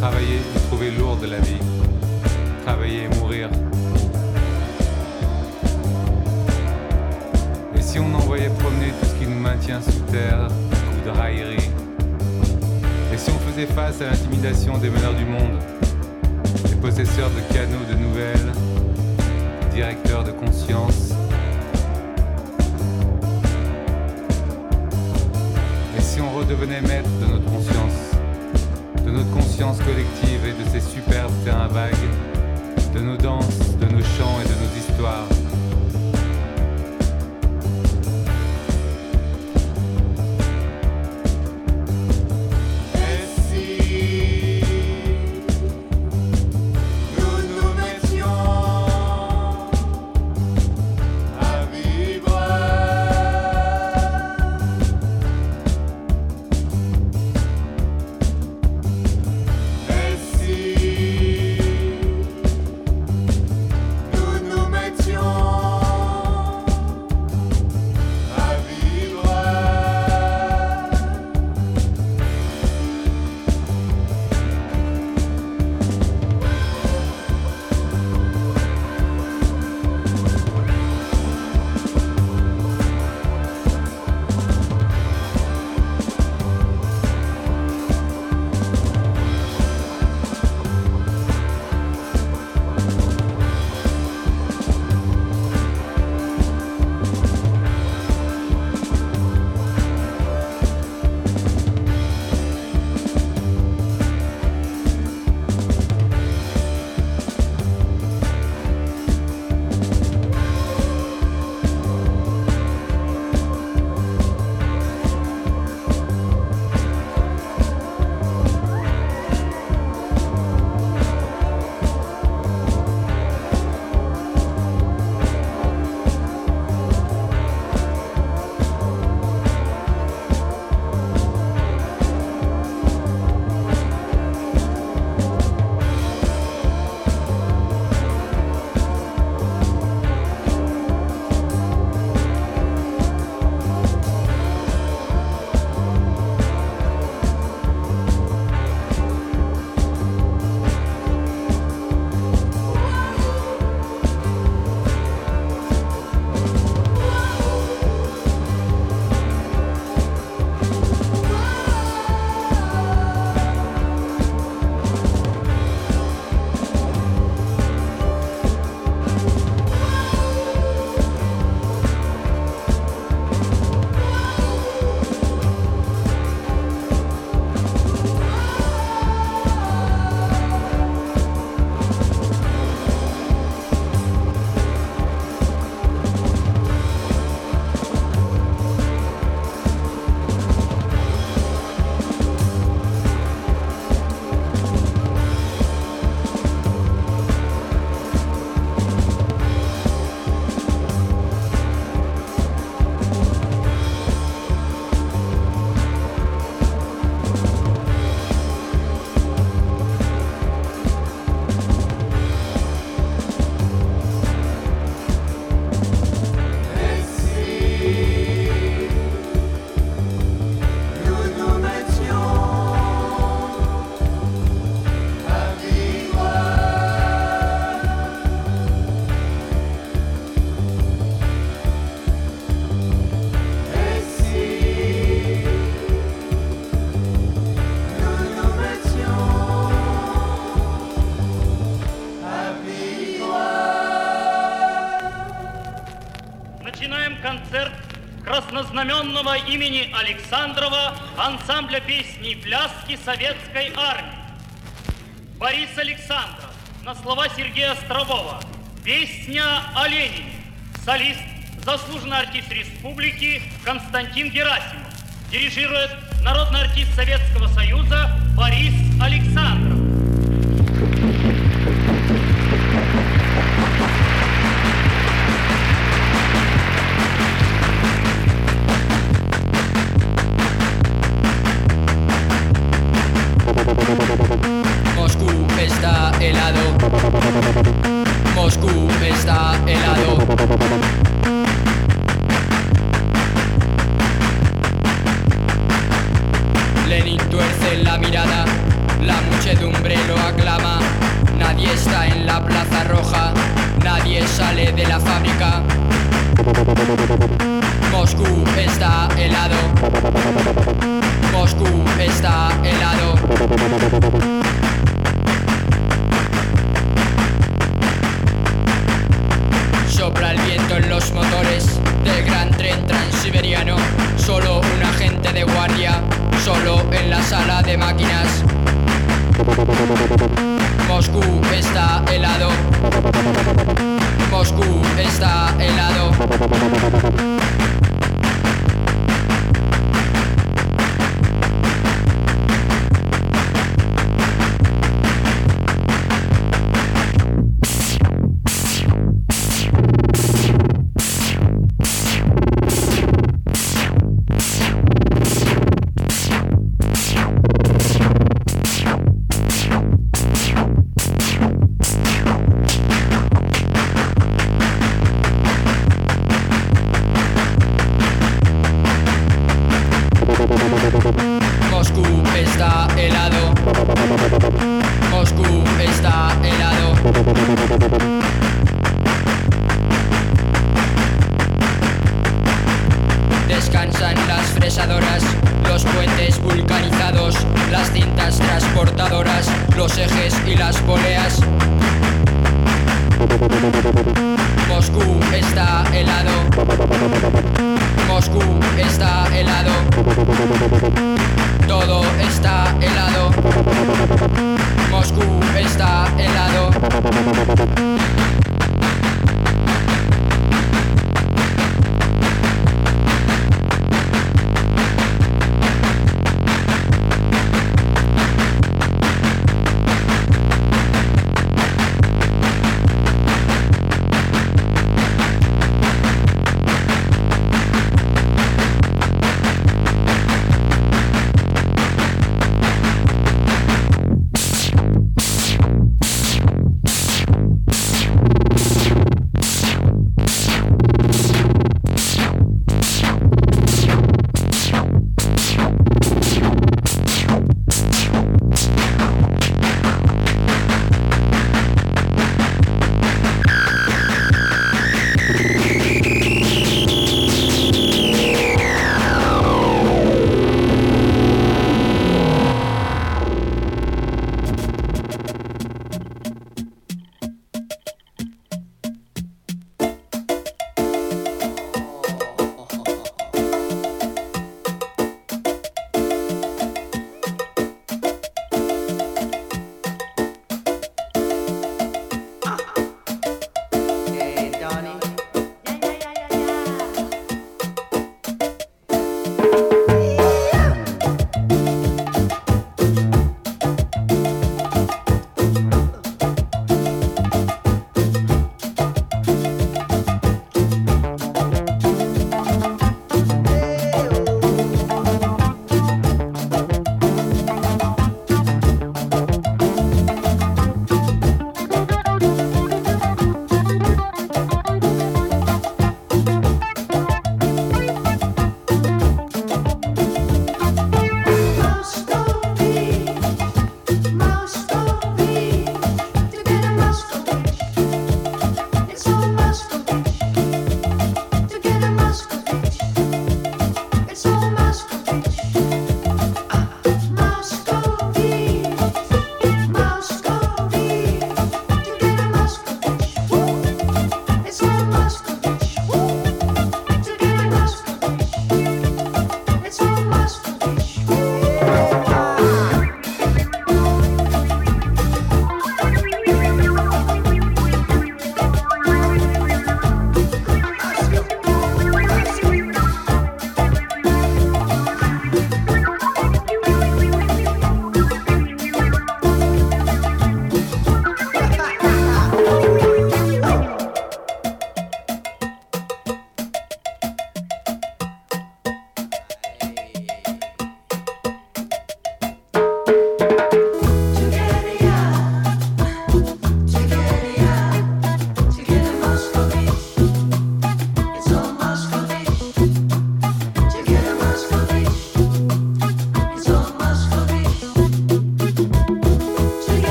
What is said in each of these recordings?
Travailler et trouver lourd de la vie. Travailler et mourir. Et si on envoyait promener tout ce qui nous maintient sous terre, coup de raillerie? Et si on faisait face à l'intimidation des meneurs du monde, des possesseurs de canaux de nouvelles, des directeurs de conscience? Et si on redevenait maître de notre monde conscience collective et de ses superbes terrains vagues, de nos danses, de nos chants et de nos histoires. знаменного имени Александрова ансамбля песни пляски советской армии. Борис Александров на слова Сергея Острового. Песня о Ленине. Солист, заслуженный артист республики Константин Герасимов. Дирижирует народный артист Советского Союза Борис Александров.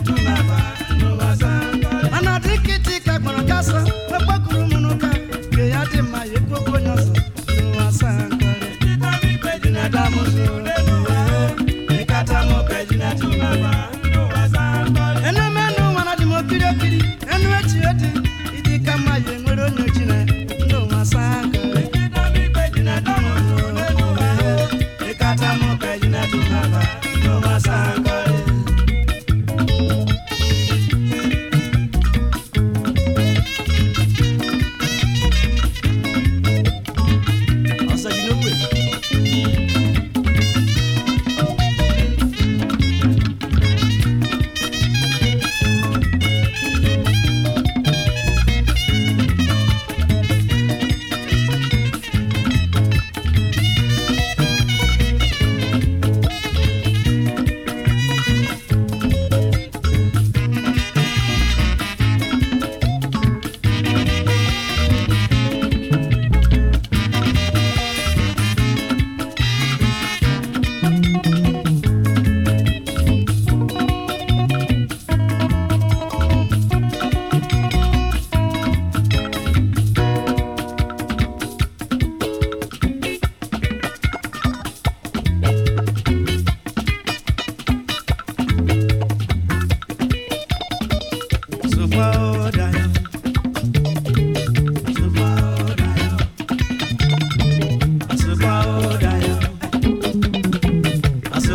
Tuna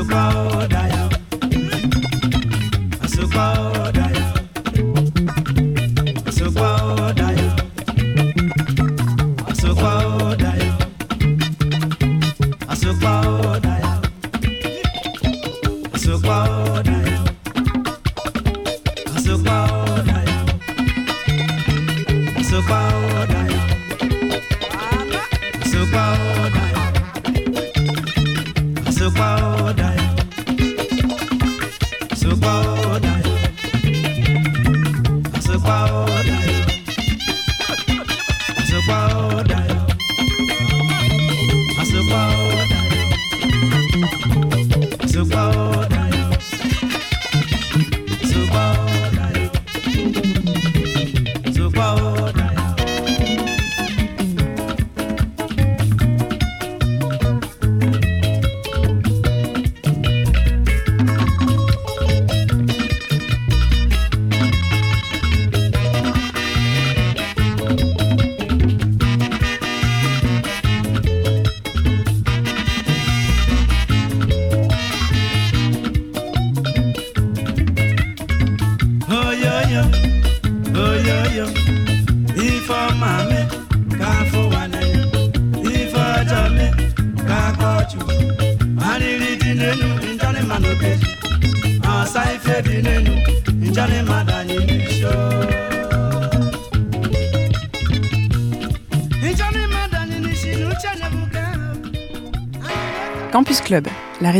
road.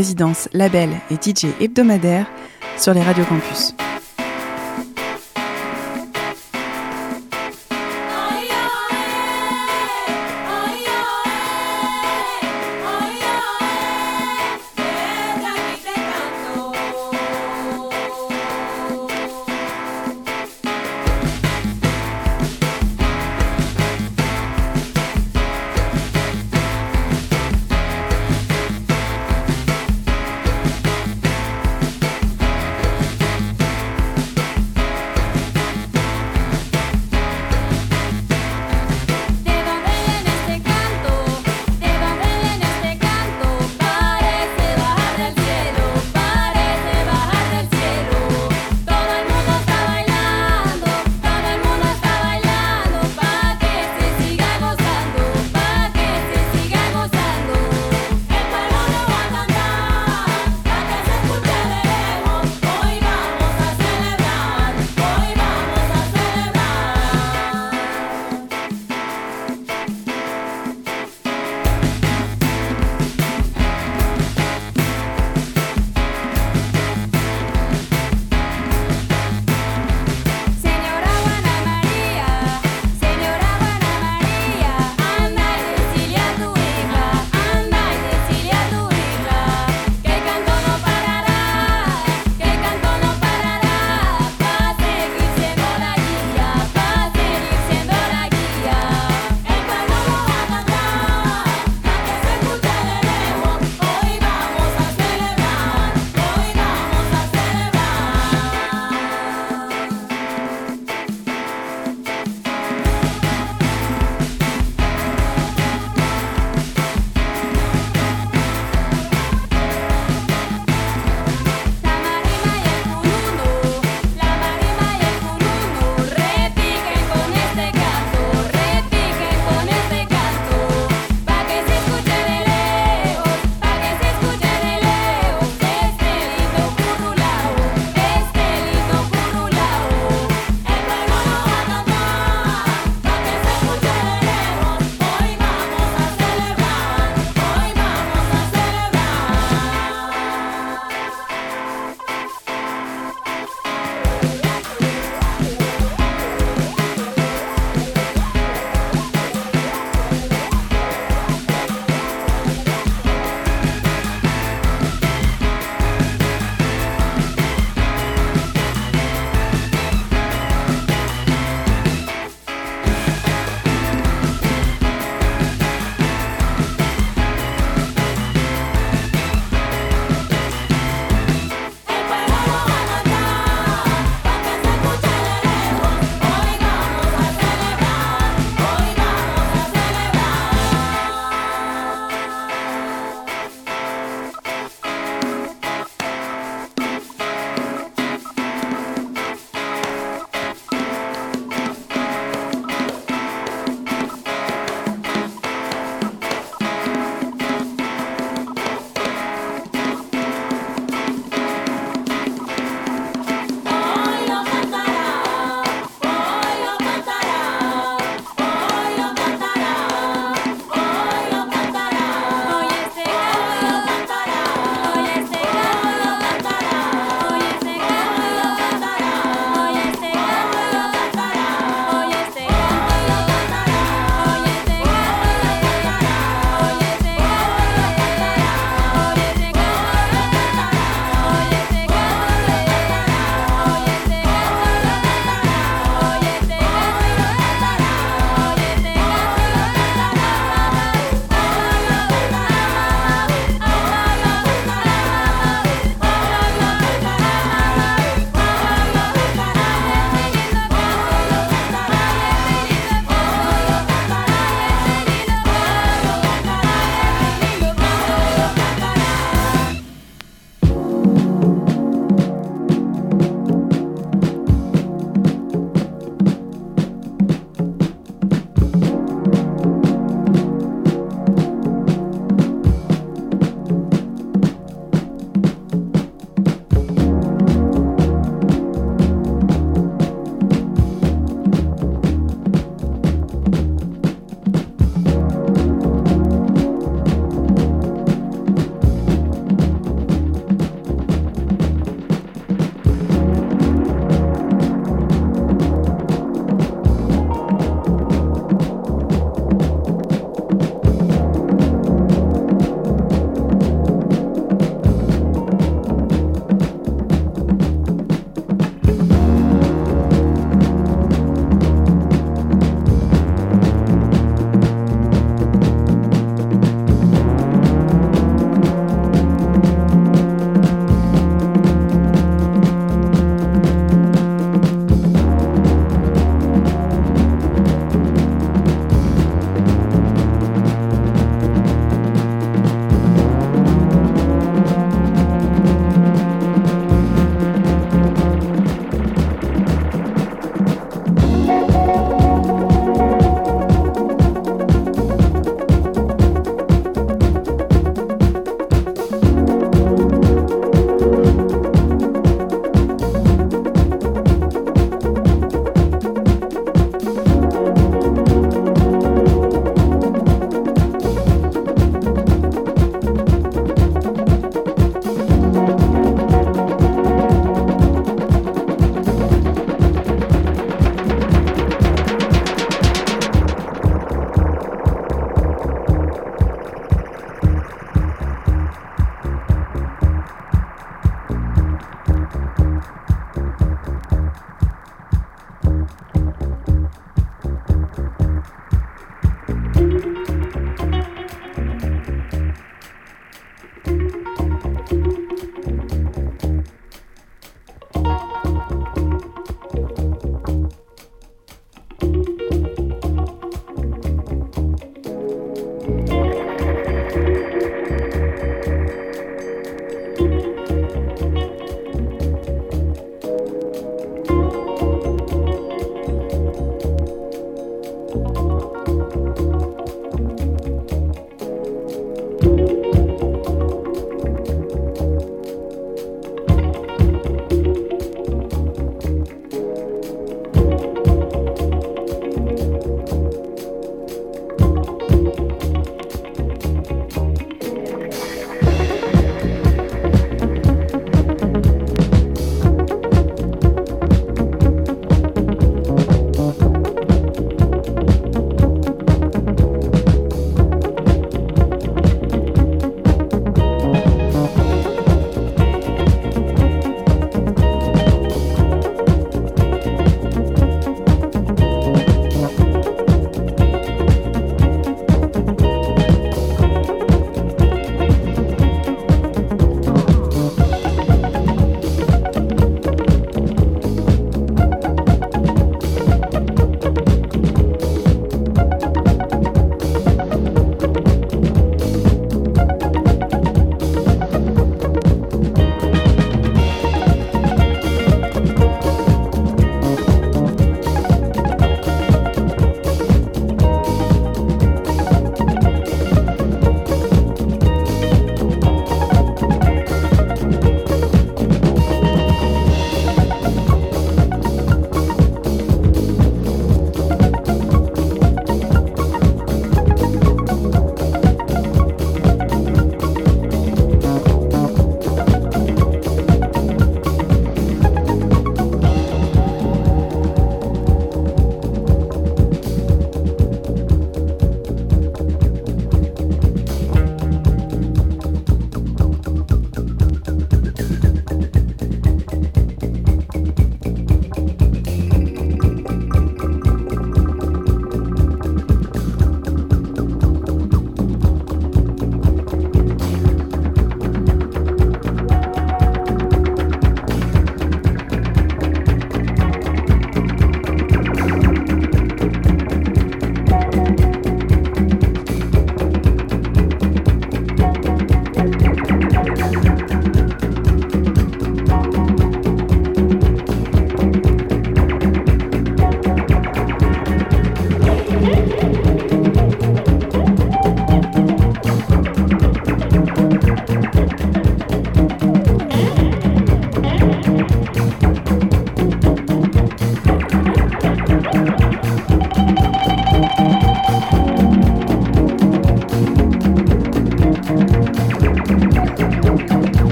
résidence, label et DJ hebdomadaire sur les radios campus.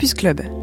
Campus Club.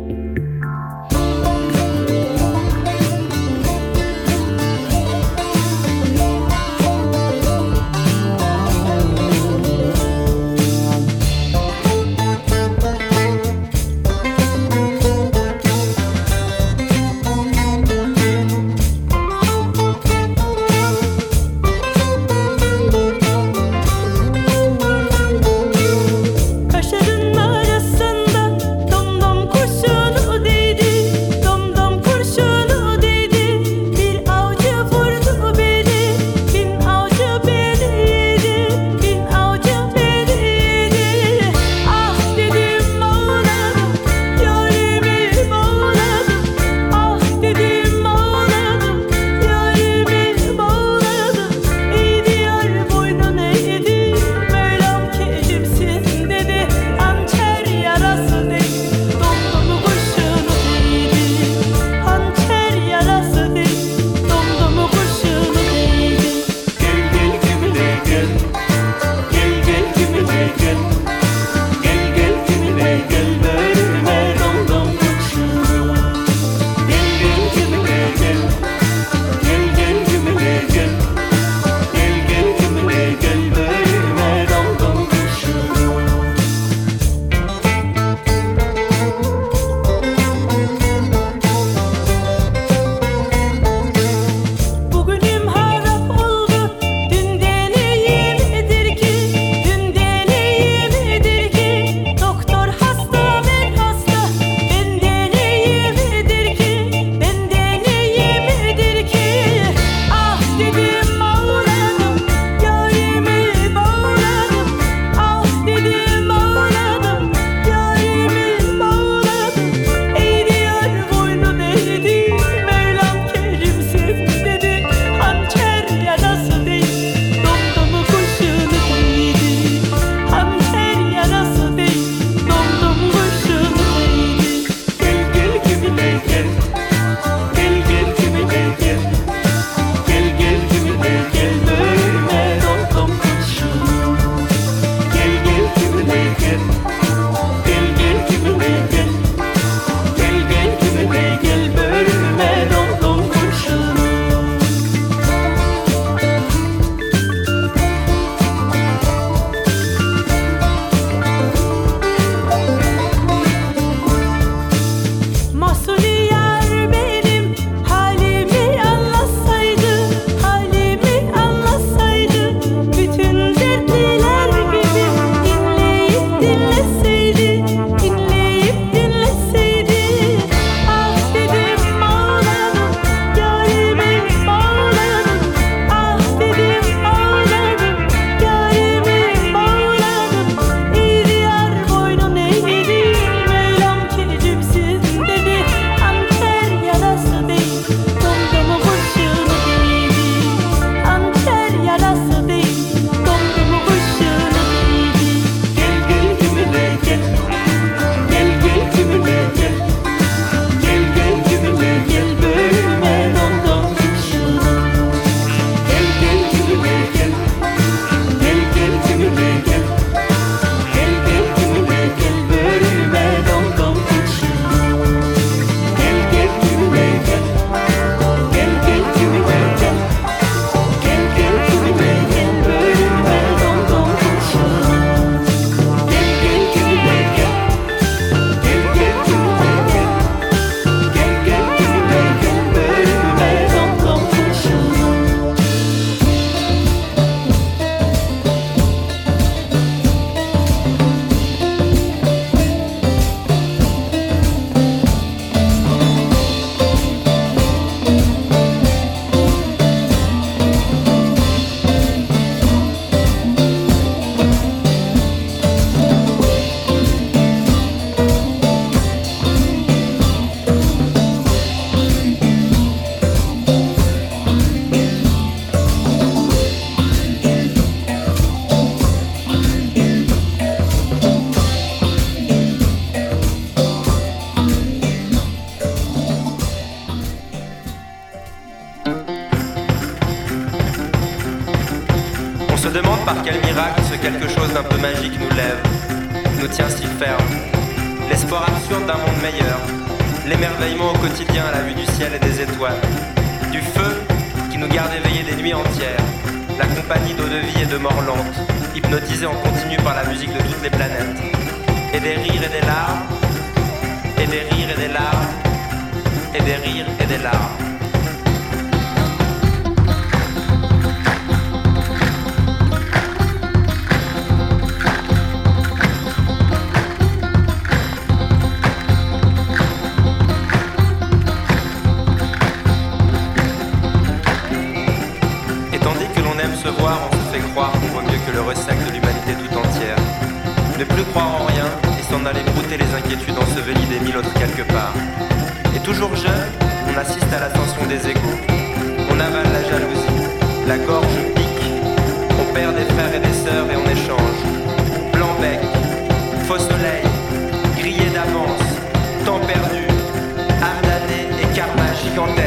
Des nuits entières, la compagnie d'eau de vie et de mort lente, hypnotisés en continu par la musique de toutes les planètes, et des rires et des larmes, et des rires et des larmes, et des rires et des larmes. Que le ressac de l'humanité tout entière. Ne plus croire en rien et s'en aller brouter les inquiétudes ensevelies des mille autres quelque part. Et toujours jeune, on assiste à l'ascension des égaux. On avale la jalousie, la gorge pique. On perd des frères et des sœurs et on échange. Blanc bec, faux soleil, grillé d'avance, temps perdu, âme et karma gigantesque.